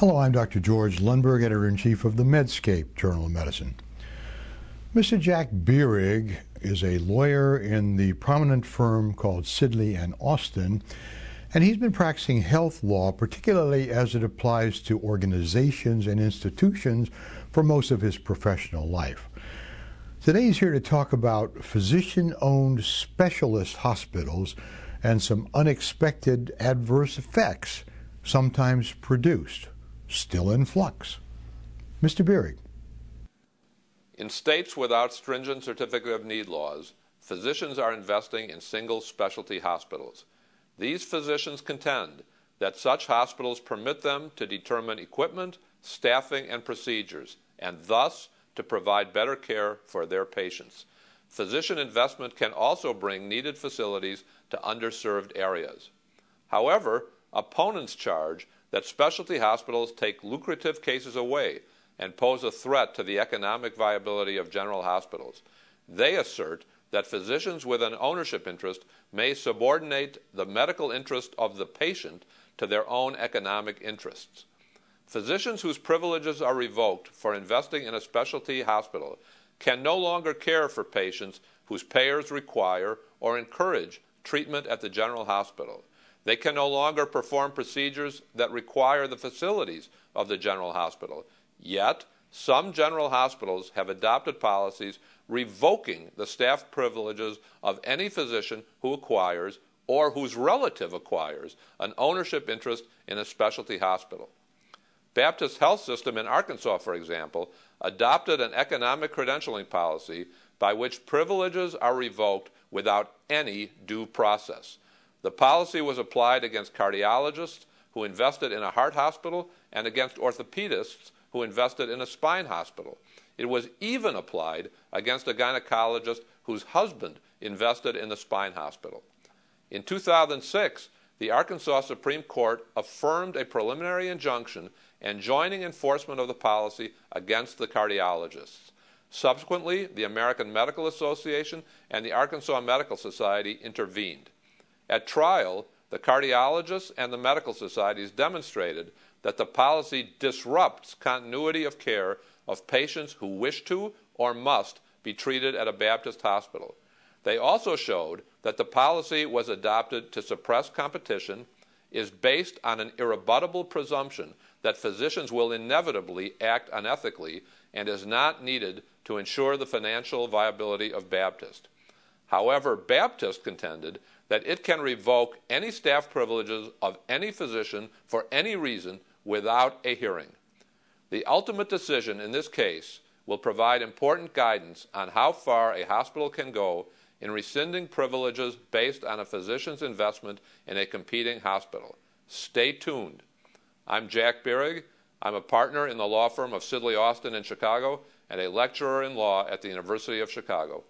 Hello, I'm Dr. George Lundberg, editor in chief of the Medscape Journal of Medicine. Mr. Jack Bierig is a lawyer in the prominent firm called Sidley and Austin, and he's been practicing health law, particularly as it applies to organizations and institutions, for most of his professional life. Today he's here to talk about physician owned specialist hospitals and some unexpected adverse effects sometimes produced still in flux. Mr. Bierig. In states without stringent certificate of need laws, physicians are investing in single specialty hospitals. These physicians contend that such hospitals permit them to determine equipment, staffing, and procedures, and thus to provide better care for their patients. Physician investment can also bring needed facilities to underserved areas. However, opponents charge that specialty hospitals take lucrative cases away and pose a threat to the economic viability of general hospitals. They assert that physicians with an ownership interest may subordinate the medical interest of the patient to their own economic interests. Physicians whose privileges are revoked for investing in a specialty hospital can no longer care for patients whose payers require or encourage treatment at the general hospital. They can no longer perform procedures that require the facilities of the general hospital. Yet, some general hospitals have adopted policies revoking the staff privileges of any physician who acquires or whose relative acquires an ownership interest in a specialty hospital. Baptist Health System in Arkansas, for example, adopted an economic credentialing policy by which privileges are revoked without any due process. The policy was applied against cardiologists who invested in a heart hospital and against orthopedists who invested in a spine hospital. It was even applied against a gynecologist whose husband invested in the spine hospital. In 2006, the Arkansas Supreme Court affirmed a preliminary injunction enjoining enforcement of the policy against the cardiologists. Subsequently, the American Medical Association and the Arkansas Medical Society intervened. At trial, the cardiologists and the medical societies demonstrated that the policy disrupts continuity of care of patients who wish to or must be treated at a Baptist hospital. They also showed that the policy was adopted to suppress competition, is based on an irrebuttable presumption that physicians will inevitably act unethically, and is not needed to ensure the financial viability of Baptist. However, Baptist contended that it can revoke any staff privileges of any physician for any reason without a hearing. The ultimate decision in this case will provide important guidance on how far a hospital can go in rescinding privileges based on a physician's investment in a competing hospital. Stay tuned. I'm Jack Bierig. I'm a partner in the law firm of Sidley Austin in Chicago and a lecturer in law at the University of Chicago.